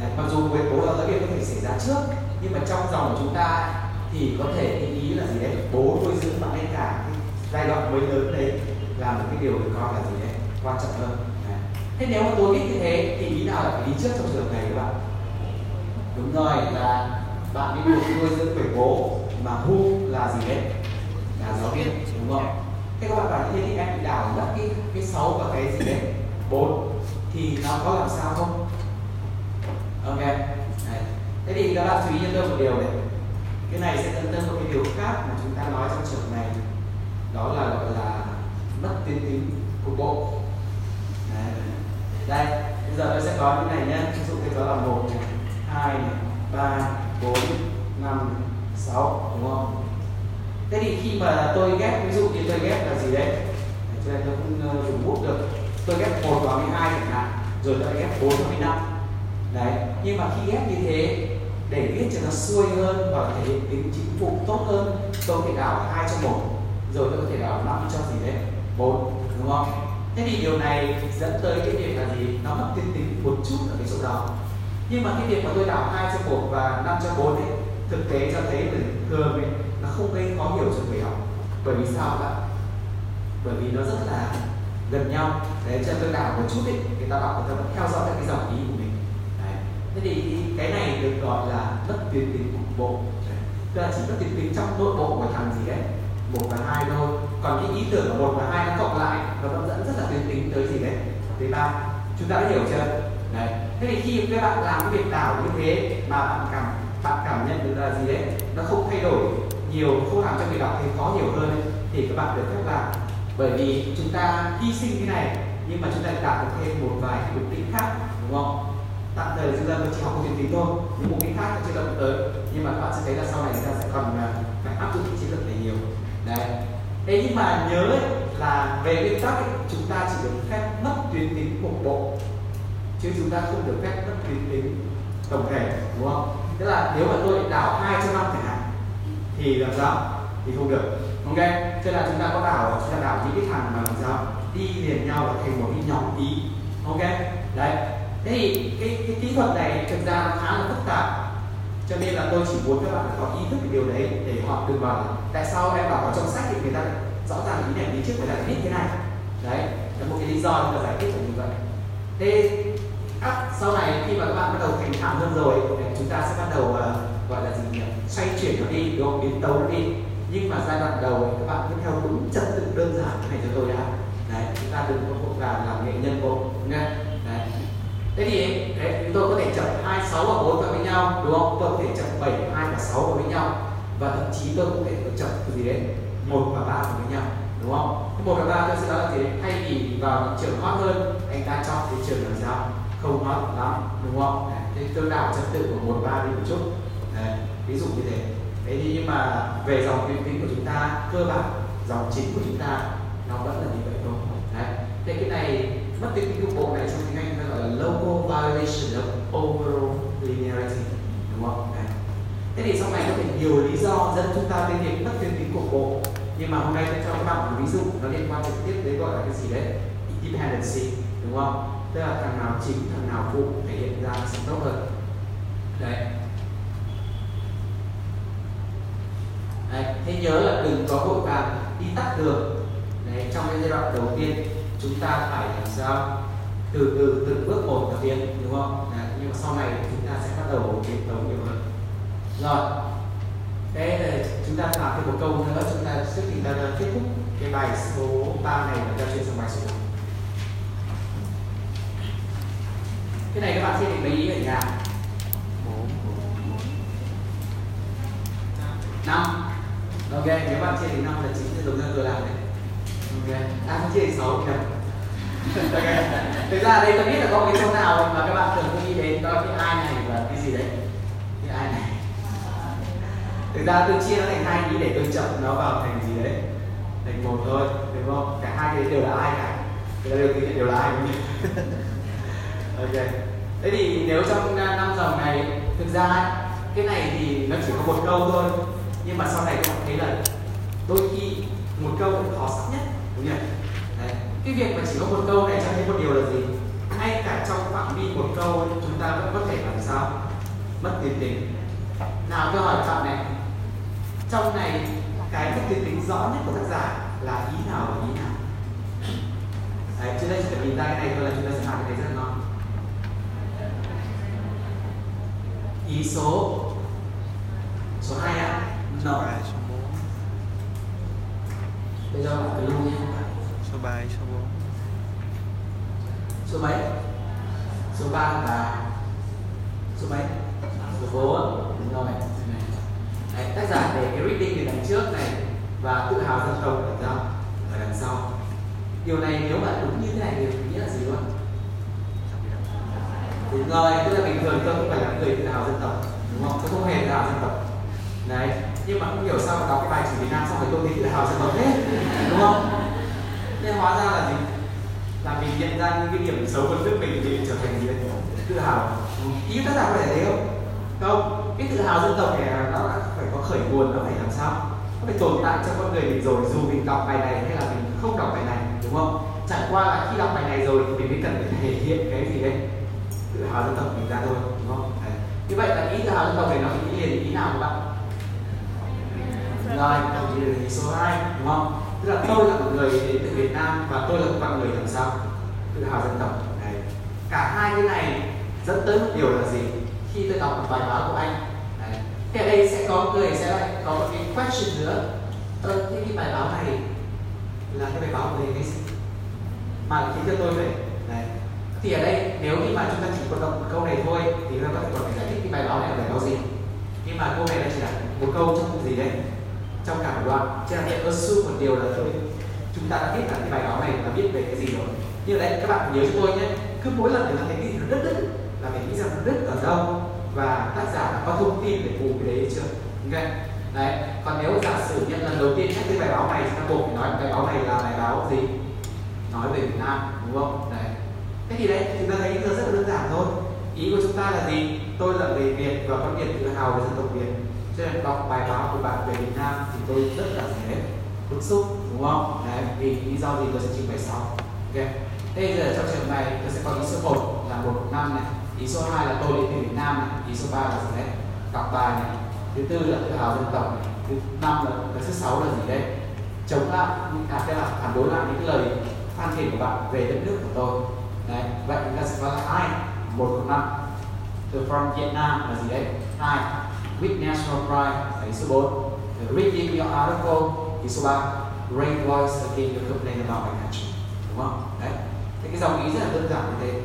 Đấy, mặc dù với bố là giáo viên có thể xảy ra trước nhưng mà trong dòng của chúng ta thì có thể ý, ý là gì đấy? Bố nuôi dưỡng bạn ấy cả giai đoạn mới lớn đấy là một cái điều được coi là gì đấy quan trọng hơn. Đấy. thế nếu mà tôi biết như thế thì ý nào là phải đi trước trong trường này các bạn? Đúng rồi, là bạn đi được nuôi dưỡng bởi bố, mà hu là gì đấy? Là giáo viên, đúng không? Thế các bạn bảo như thế thì em bị đảo mất cái cái sáu và cái gì đấy? Bốn. Thì nó có làm sao không? Ok đấy. thế thì các bạn chú ý cho tôi một điều này. Cái này sẽ dẫn tới một cái điều khác mà chúng ta nói trong trường này. Đó là, gọi là mất tiến tính cục bộ. Đấy. đây, bây giờ tôi sẽ có cái này nhé ví dụ cái đó là một này hai này ba, bốn, năm, sáu, đúng không? Thế thì khi mà tôi ghép, ví dụ như tôi ghép là gì đấy? Cho nên tôi không ờ, dùng bút được. Tôi ghép 1 vào 12 chẳng hạn, rồi tôi ghép 4 vào 15 đấy, nhưng mà khi ghép như thế, để viết cho nó xuôi hơn và thể hiện tính chính phủ tốt hơn, tôi phải đảo hai cho một, rồi tôi có thể đảo năm cho gì đấy? Bốn, đúng không? Thế thì điều này dẫn tới cái việc là gì? Nó mất tuyến tính một chút ở cái chỗ đó nhưng mà cái việc mà tôi đảo hai cho một và năm cho bốn ấy, thực tế cho thấy là thường ấy, nó không gây khó hiểu cho người học. Bởi vì sao các bạn bởi vì nó rất là gần nhau. Đấy, cho tôi đảo một chút ấy, người ta đọc người ta vẫn theo dõi được cái dòng ý của mình. Đấy. thế thì cái này được gọi là mất tuyến tính cục bộ. Đấy. tức là chỉ mất tuyến tính trong nội bộ của thằng gì đấy một và hai thôi. Còn cái ý tưởng của một và hai nó cộng lại, nó vẫn dẫn rất là tuyến tính tới gì đấy. Tới ba chúng ta đã hiểu chưa? Đấy thế thì khi các bạn làm cái việc đảo như thế mà bạn cảm bạn cảm nhận được là gì đấy nó không thay đổi nhiều không làm cho người đọc thấy khó hiểu hơn ấy, thì các bạn được phép làm. Bởi vì chúng ta hy sinh cái này nhưng mà chúng ta đạt được thêm một vài cái mục đích khác đúng không? Tạm thời chúng ta chỉ học một tuyến tính thôi những mục đích khác chưa động tới nhưng mà các bạn sẽ thấy là sau này chúng ta sẽ còn à, phải áp dụng chiến lược này nhiều. Đấy. Thế nhưng mà nhớ ấy, là về nguyên tắc ấy, chúng ta chỉ được phép mất tuyến tính cục bộ chứ chúng ta không được phép mất tuyến tính tổng thể đúng không? Tức là nếu mà tôi đảo hai cho năm chẳng hạn thì làm sao? Thì không được. Ok cho nên là chúng ta có đảo chúng ta đảo những cái thằng mà làm sao? Đi liền nhau và thành một cái nhóm ý ok đấy. Thế thì cái, cái kỹ thuật này thực ra nó khá là phức tạp. Cho nên là tôi chỉ muốn các bạn có ý thức về điều đấy để họ đừng bảo tại sao em bảo ở trong sách thì người ta rõ ràng ý này đi trước người ta biết thế này. Đấy là một cái lý do chúng ta giải thích là như vậy. Thế à, sau này khi mà các bạn bắt đầu thành thạo hơn rồi chúng ta sẽ bắt đầu uh, gọi là gì nhỉ? Xoay chuyển nó đi đúng không? Biến tấu nó đi. Nhưng mà giai đoạn đầu thì các bạn cứ theo đúng trật tự đơn giản cái này cho tôi đã. Đấy chúng ta đừng có vội vàng làm nghệ nhân bộ nghe đấy. Thế thì đấy, chúng tôi có thể chập hai sáu và bốn vào với nhau đúng không? Tôi có thể chập bảy hai và sáu vào với nhau. Và thậm chí tôi cũng có thể chập từ gì đấy một và ba vào với nhau đúng không? Một và ba tôi sẽ nói là gì đấy? Thay vì vào những trường hot hơn anh ta chọn cái trường làm sao? Không hot lắm đúng không? Đấy, thế tôi đảo trật tự của một ba đi một chút. Đấy, ví dụ như thế. Thế nhưng mà về dòng tuyến tính của chúng ta cơ bản dòng chính của chúng ta nó vẫn là như vậy thôi. Đấy thế cái này mất tuyến tính cục bộ này trong tiếng anh nó gọi là local violation of overall linearity đúng không? Đấy. thế thì sau này có thể nhiều lý do dẫn chúng ta đến việc mất tuyến tính cục bộ. Nhưng mà hôm nay tôi cho các bạn một ví dụ nó liên quan trực tiếp đến gọi là cái gì đấy? Dependency đúng không? Tức là thằng nào chính thằng nào phụ thể hiện ra sẽ tốt hơn. Đấy. Đấy, thế nhớ là đừng có vội vàng đi tắt đường. Đấy, trong cái giai đoạn đầu tiên chúng ta phải làm sao? Từ từ từng bước một thực hiện đúng không? Đấy, nhưng mà sau này chúng ta sẽ bắt đầu tiến tấu nhiều hơn. Rồi. Thế là chúng ta làm thêm một câu nữa chúng ta trước khi ta kết thúc cái bài số 3 này và ta chuyển sang bài số 4 cái này các bạn sẽ định mấy ý ở nhà. Năm. Ok, nếu bạn chia thì năm là chính sẽ giống như tôi làm đấy. Ok. À không chia thì sáu nhầm ok. Thực ra đây tôi biết là có cái chỗ nào mà các bạn thường không nghĩ đến, đó là cái ai này và cái gì đấy. Cái ai này. Thực ra tôi chia nó thành hai ý để tôi chậm nó vào thành gì đấy. Thành một thôi đúng không? Cả hai cái đều là ai cả? Cái đều đều là ai đúng (laughs) không ok thế thì nếu trong năm dòng này thực ra cái này thì nó chỉ có một câu thôi. Nhưng mà sau này các bạn thấy là đôi khi một câu cũng khó sắp nhất đúng nhỉ? Đấy. cái việc mà chỉ có một câu này cho thấy một điều là gì? Ngay cả trong phạm vi một câu ấy, chúng ta vẫn có thể làm sao? Mất tiền tính. Nào tôi hỏi bạn này. Trong này cái mất tiền tính rõ nhất của tác giả là ý nào và ý nào? Đấy, trên đây chỉ cần nhìn ra cái này thôi là chúng ta sẽ làm cái này rất là ngon. Ý số. Số 2 ạ. No. 3 số 4 bây giờ bạn cứ lưu nhé số 3 số 4 số mấy số 3 và số mấy số 4 đúng rồi. Đấy, tác giả để cái reading từ đằng trước này và tự hào dân tộc ở đằng ở đằng sau. Điều này nếu mà đúng như thế này thì nghĩa là gì luôn đúng rồi tức là bình thường tôi không phải là người tự hào dân tộc, đúng không? Tôi không hề tự hào dân tộc. Đấy, nhưng mà không hiểu sao mà đọc cái bài chỉ Việt Nam xong rồi tôi thấy tự hào dân tộc hết đúng không? Nên hóa ra là gì? Là mình nhận ra những cái điểm xấu của nước mình thì trở thành gì tự hào ý tác giả có thể thấy không? Không, cái tự hào dân tộc này nó phải có khởi nguồn, nó phải làm sao? Nó phải tồn tại trong con người mình rồi, dù mình đọc bài này hay là mình không đọc bài này, đúng không? Chẳng qua là khi đọc bài này rồi thì mình mới cần phải thể hiện cái gì đấy? Tự hào dân tộc mình ra thôi đúng không? Đấy. như vậy là ý tự hào dân tộc này nó phải nghĩ liền ý nào các bạn? Rồi đầu tiên là ý số 2 đúng không? Tức là tôi là một người đến từ Việt Nam và tôi là một con người làm sao? Tự hào dân tộc. Này cả hai cái này dẫn tới một điều là gì? Khi tôi đọc một bài báo của anh đấy. thì ở đây sẽ có người sẽ lại có một cái question nữa. Ờ, thế cái bài báo này là cái bài báo về cái gì mà khiến cho tôi phải thì ở đây, nếu như mà chúng ta chỉ quan tâm một câu này thôi, thì chúng ta có thể còn phải giải thích cái bài báo này là bài báo gì. Nhưng mà câu này là chỉ là một câu trong gì đấy, trong cả một đoạn. Cho nên assume một điều là thôi, chúng ta đã biết là cái bài báo này là biết về cái gì rồi. Như vậy, các bạn nhớ cho tôi nhé. Cứ mỗi lần chúng ta thấy cái gì nó đứt đứt, là phải nghĩ rằng nó đứt ở đâu, và tác giả đã có thông tin để bù cái đấy chưa? Ok đấy, còn nếu giả sử nhận lần đầu tiên nhắc cái bài báo này, chúng ta buộc phải nói bài báo này là bài báo gì? Nói về Việt Nam, đúng không? Đấy thế thì đấy, chúng ta thấy giờ rất là đơn giản thôi. Ý của chúng ta là gì? Tôi là người Việt và có niềm tự hào về dân tộc Việt. Cho nên đọc bài báo của bạn về Việt Nam thì tôi rất là dễ bức xúc, đúng không? Đấy, vì lý do gì tôi sẽ trình bày sau. Ok. Thế giờ trong trường này tôi sẽ có ý số 1 là một năm này, ý số 2 là tôi đến từ Việt Nam này, ý số 3 là gì đấy? Đọc bài này. Thứ tư là tự hào dân tộc này. Thứ năm là, cái thứ sáu là gì đấy? Chống lại à cái là phản đối lại những lời phan phiền của bạn về đất nước của tôi vậy chúng ta sẽ có là hai, một cộng năm. Từ from Vietnam là gì đấy? Hai with national pride là số 4 reading your article ý số 3 great voice again your complaint about my country đúng không? Đấy. Thế cái dòng ý rất là đơn giản như thế.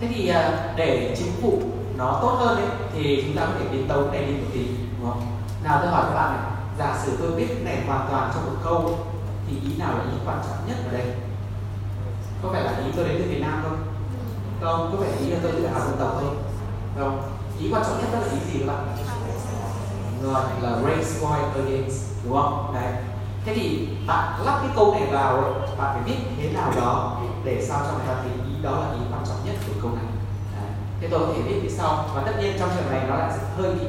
Thế thì à, để chính phủ nó tốt hơn ấy, thì chúng ta có thể biến tấu cái này đi một tí, đúng không? Nào tôi hỏi các bạn này, giả sử tôi biết cái này hoàn toàn trong một câu, thì ý nào là ý quan trọng nhất ở đây? Có phải là ý tôi đến từ Việt Nam không? Không có phải ý là tôi tự hào dân tộc không không. Ý quan trọng nhất đó là ý gì các bạn? Rồi là raise voice against đúng không? Đấy. Thế thì bạn lắp cái câu này vào bạn phải viết thế nào đó để sao cho người ta thấy ý đó là ý quan trọng nhất của câu này. Đấy. thế tôi có thể viết phía sau và tất nhiên trong trường này nó lại sẽ hơi bị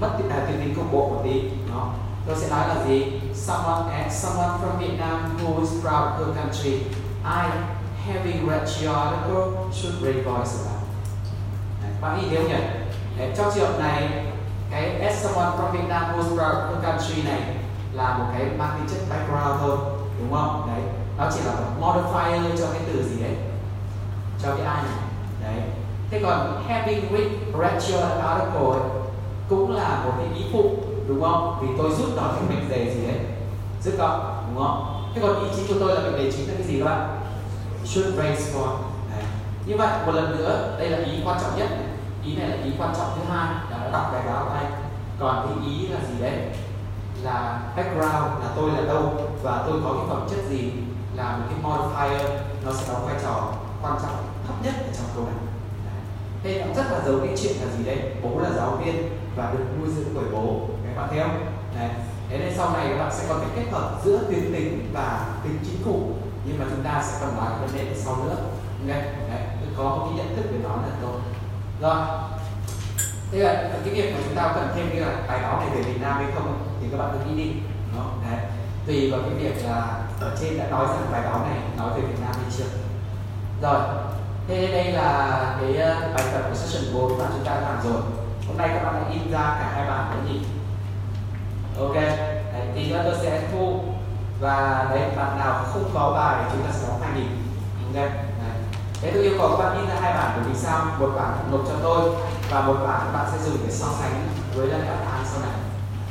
mất cái à, tính cục bộ một tí nó tôi sẽ nói là gì? Someone as someone from Vietnam who is proud of her country I having read your article should read voice about. Đấy, bạn nghĩ thấy không nhỉ? Đấy, trong trường hợp này cái as someone from Vietnam who's from the country này là một cái mang tính chất background thôi đúng không? Đấy nó chỉ là một modifier cho cái từ gì đấy? Cho cái ai này? Đấy. Thế còn having read, read your article ấy, cũng là một cái ý phụ đúng không? Vì tôi rút nó thành mệnh đề gì đấy? Rút cộng đúng không? Thế còn ý chính của tôi là mệnh đề chính là cái gì các bạn should raise for đấy. như vậy, một lần nữa, đây là ý quan trọng nhất. Ý này là ý quan trọng thứ hai, là đã đọc bài báo của anh còn cái ý là gì đấy? Là background, là tôi là đâu, và tôi có cái phẩm chất gì, là một cái modifier, nó sẽ đóng vai trò quan trọng, thấp nhất ở trong câu này. Đây thế cũng rất là giấu cái chuyện là gì đấy? Bố là giáo viên và được nuôi dưỡng bởi bố. Các bạn thấy không? Đấy. Thế nên sau này các bạn sẽ có cái kết hợp giữa tuyến tính và tính chính phủ nhưng mà chúng ta sẽ còn nói vấn đề sau nữa. Ok đấy có một cái nhận thức về nó là tốt. Rồi. Thế là cái việc mà chúng ta cần thêm cái là bài báo này về Việt Nam hay không thì các bạn cứ nghĩ đi. Nó đấy. Tùy vào cái việc là ở trên đã nói rằng bài báo này nói về Việt Nam hay chưa. Rồi. Thế đây là cái ờ, bài tập của session 4 mà chúng ta đã làm rồi. Hôm nay các bạn đã in ra cả hai bản đấy nhỉ ok. Đấy, tí nữa tôi sẽ thu và đấy, bạn nào không có bài chúng ta sẽ đóng hai nghìn ok đấy. thế tôi yêu cầu các bạn in ra hai bản, bởi vì sao? Một bản nộp cho tôi và một bản các bạn sẽ dùng để so sánh với lại đáp án sau này.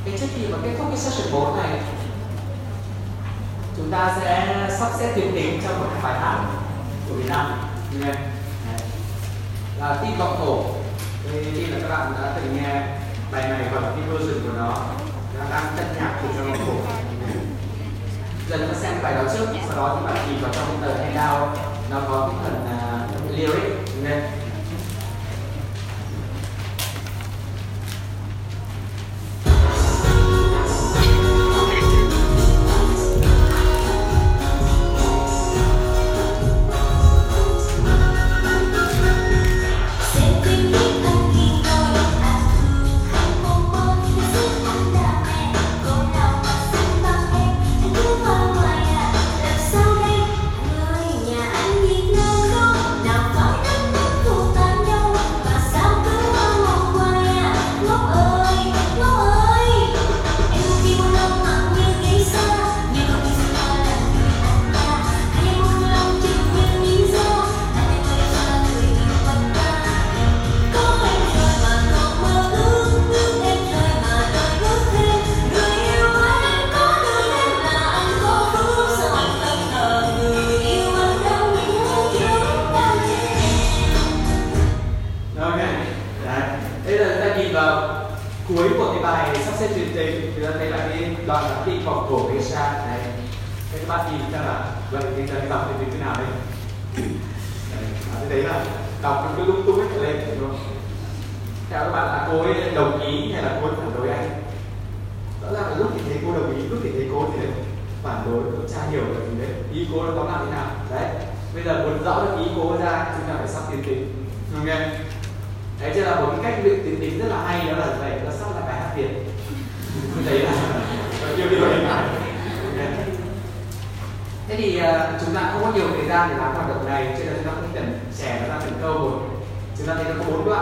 Cái trước khi mà kết thúc cái session 4 này, chúng ta sẽ sắp xếp tuyến tính trong một bài hát của Việt Nam. Như này là tin vọng cổ thì là các bạn đã từng nghe bài này và cái version của nó đang cân nhạc của cho vọng cổ giờ chúng ta xem bài đó trước sau đó thì bạn nhìn vào trong tờ handout nó có cái phần uh, lyric nên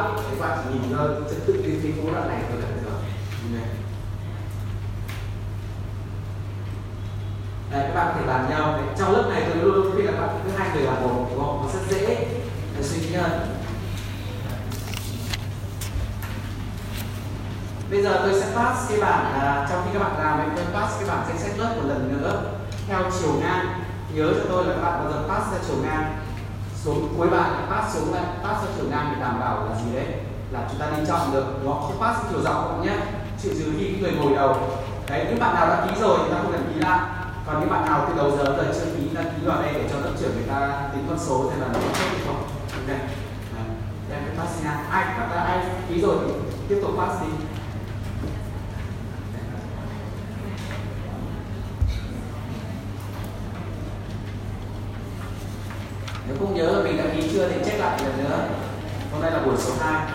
bạn thấy các bạn chỉ nhìn ra trật tự tiến tính bốn đoạn này thôi là được rồi. Này. Đấy, các bạn có thể bàn nhau. Đấy, trong lớp này tôi luôn luôn khuyên là các bạn cứ hai người làm một đúng không? Nó rất dễ. Để suy nghĩ hơn bây giờ tôi sẽ pass cái bản à, trong khi các bạn làm thì tôi pass cái bản danh sách lớp một lần nữa. Theo chiều ngang. Nhớ cho tôi là các bạn bao giờ pass ra chiều ngang xuống cuối bạn, pass xuống lại pass ra chiều ngang để đảm bảo là gì đấy? Là chúng ta đi chọn được, đúng không? Không pass chiều dọc các bạn nhé chịu dưới khi người ngồi đầu. Đấy, những bạn nào đã ký rồi thì ta không cần ký lại. Còn những bạn nào từ đầu giờ giờ chưa ký đăng ký vào đây để cho lớp trưởng người ta tính con số xem là nó có được không. Đây. Đấy. em cái pass nha. Ai, các bạn ai ký rồi thì tiếp tục pass đi. Nếu không nhớ là mình đã ký chưa thì check lại lần nữa. Hôm nay là buổi số 2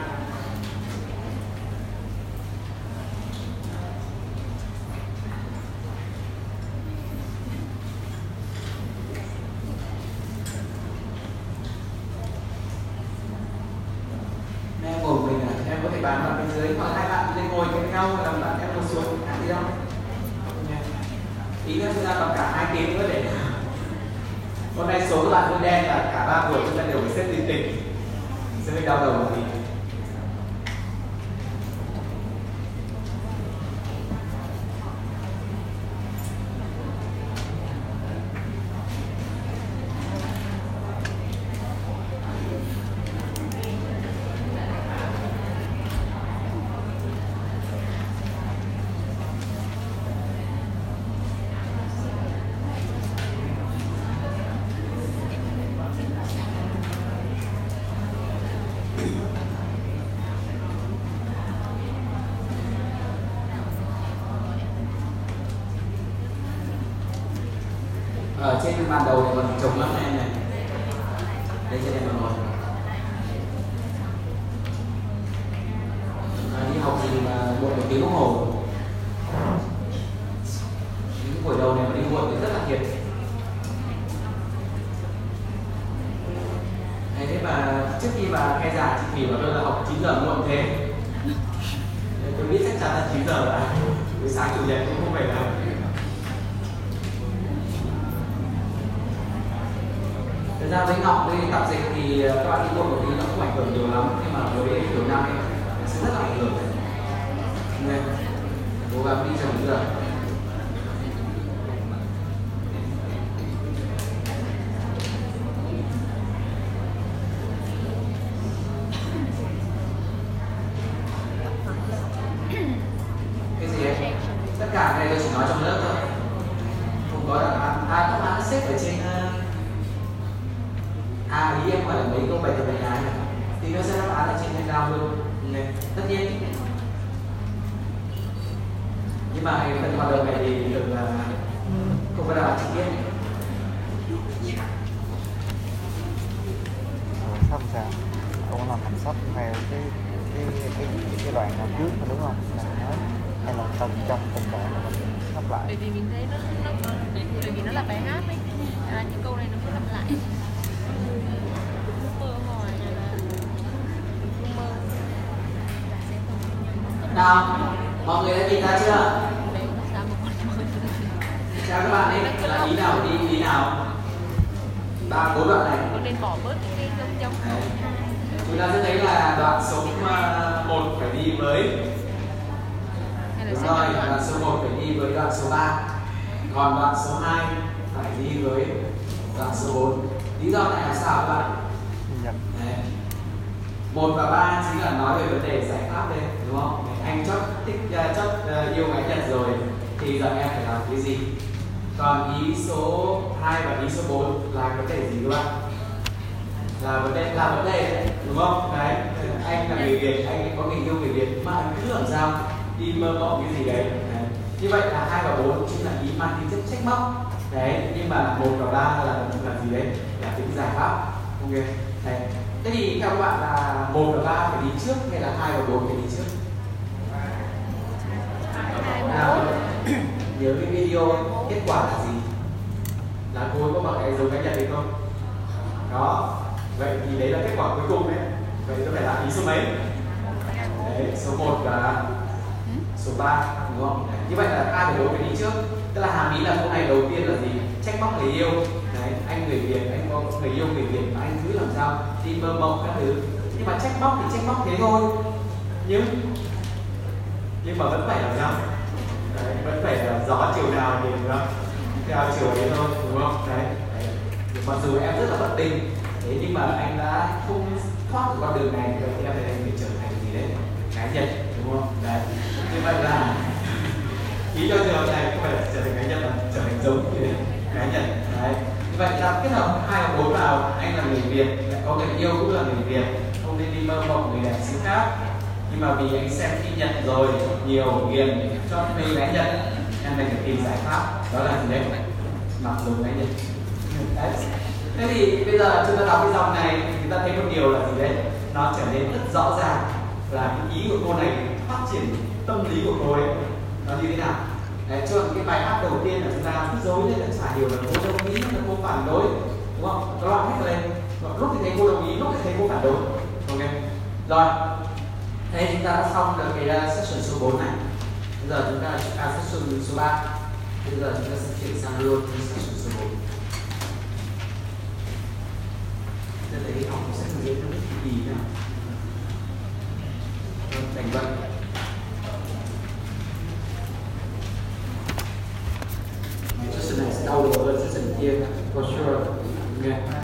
em ngồi mình à em có thể bàn bạn bên dưới hoặc hai bạn lên ngồi cạnh nhau làm bạn em ngồi xuống khác gì đâu ý là chúng ta còn cả hai tiếng nữa để hôm nay số các bạn hơi đen là cả ba buổi chúng ta đều phải xếp linh tinh sẽ hơi đau đầu một tí ban đầu thì còn trồng lắm em này đây trên đây mà ngồi à, đi học gì mà muộn một tiếng đồng hồ những buổi đầu này mà đi muộn thì rất là thiệt Đấy, thế mà trước khi bà khai giảng chị Thủy bảo tôi là học 9 giờ muộn thế tôi biết chắc chắn là 9 giờ là buổi sáng chủ nhật cũng không phải đâu Thực ra với Ngọc với tập dịch thì các bạn đi muộn một tí nó không ảnh hưởng nhiều lắm nhưng mà với kiểu năm ấy nó sẽ rất là ảnh hưởng nên cố gắng đi cho đúng giờ cái gì ấy tất cả cái này tôi chỉ nói trong lớp thôi không có đáp án à đáp án xếp ở trên uh, à ý em hỏi là mấy câu bài tập về nhà ấy thì nó sẽ đáp án ở trên thanh cao luôn này tất nhiên nhưng mà cái phần hoạt động này thì được là không có đáp án trực tiếp. Xong sao ông làm thành sách theo cái cái cái cái đoạn nào trước mà đúng không? Là nói hay là từng trong từng đoạn là mình sắp lại? Bởi vì mình thấy nó nó bởi vì nó là bài hát ấy à, những câu này nó cứ lặp lại. Nào mọi người đã nhìn ra chưa? Chào các bạn ấy. Là ý nào đi ý nào? Ba bốn đoạn này. Con nên bỏ bớt cái giống giống Đấy. chúng ta sẽ thấy là đoạn số 1 phải đi với hay là đúng rồi đoạn số 1 phải đi với đoạn số 3 còn đoạn số 2 phải đi với đoạn số 4 lý do này là sao các bạn? Đấy. một và ba chính là nói về vấn đề giải pháp đây đúng không anh chót thích uh, chót uh, yêu gái nhật rồi thì giờ em phải làm cái gì? Còn ý số 2 và ý số 4 là vấn đề gì các bạn? Là vấn đề là vấn đề đấy, đúng không? Đấy anh là người việt anh có người yêu người việt mà anh cứ làm sao đi mơ mộng cái gì đấy, đấy. như vậy là hai và bốn chính là ý mang tính chất trách móc. Đấy nhưng mà một và ba là là gì đấy? Là tính giải pháp. Ok đấy. Thế thì theo các bạn là một và ba phải đi trước hay là hai và bốn phải đi trước? Nào nhớ cái video kết quả là gì? Là cô ấy có bằng cái dấu cái nhận đấy không? Đó. Vậy thì đấy là kết quả cuối cùng đấy. Vậy nó phải là ý số mấy? Đấy, số 1 và số 3 đúng không? Đấy. như vậy là ta phải đối với đi trước. Tức là hàm ý là câu này đầu tiên là gì? Trách móc người yêu. Đấy, anh người việt, anh có người yêu người việt mà anh cứ làm sao? Đi mơ mộng các thứ. Nhưng mà trách móc thì trách móc thế thôi. Nhưng nhưng mà vẫn phải làm sao đấy, vẫn phải là gió chiều nào thì đúng không theo chiều ấy thôi đúng không? Đấy, đấy. mặc dù em rất là bất tin, thế nhưng mà anh đã không thoát được con đường này thì em phải anh bị trở thành gì đấy? Cá nhân đúng không? Đấy. Như vậy là (laughs) ý cho trường hợp này không phải là trở thành cá nhân mà trở thành giống như cá nhân đấy. Như vậy là kết hợp hai hoặc bốn vào anh là người việt lại có người yêu cũng là người việt. Không nên đi mơ mộng người đẹp xứ khác nhưng mà vì anh xem khi nhận rồi nhiều nghiền cho nên gái nhận em phải tìm giải pháp đó là gì đấy? Mặc dù gái nhận. Đấy. Thế thì bây giờ chúng ta đọc cái dòng này thì chúng ta thấy một điều là gì đấy? Nó trở nên rất rõ ràng là cái ý của cô này phát triển tâm lý của cô ấy nó như thế nào? Đấy, cho cái bài hát đầu tiên là chúng ta cứ dối lên là chả hiểu là cô đồng ý là cô phản đối đúng không? Nó loạn hết lên lúc thì thấy cô đồng ý lúc thì thấy cô phản đối. Ok. Rồi thế chúng ta đã xong được cái uh, session số 4 này. Bây giờ chúng ta à, session số 3 bây giờ chúng ta sẽ chuyển sang luôn session số 4 Thế lấy học sẽ hướng dẫn nó gì nào. Vâng, Thành vậy. Session này sẽ đau đầu hơn session kia for sure. Okay.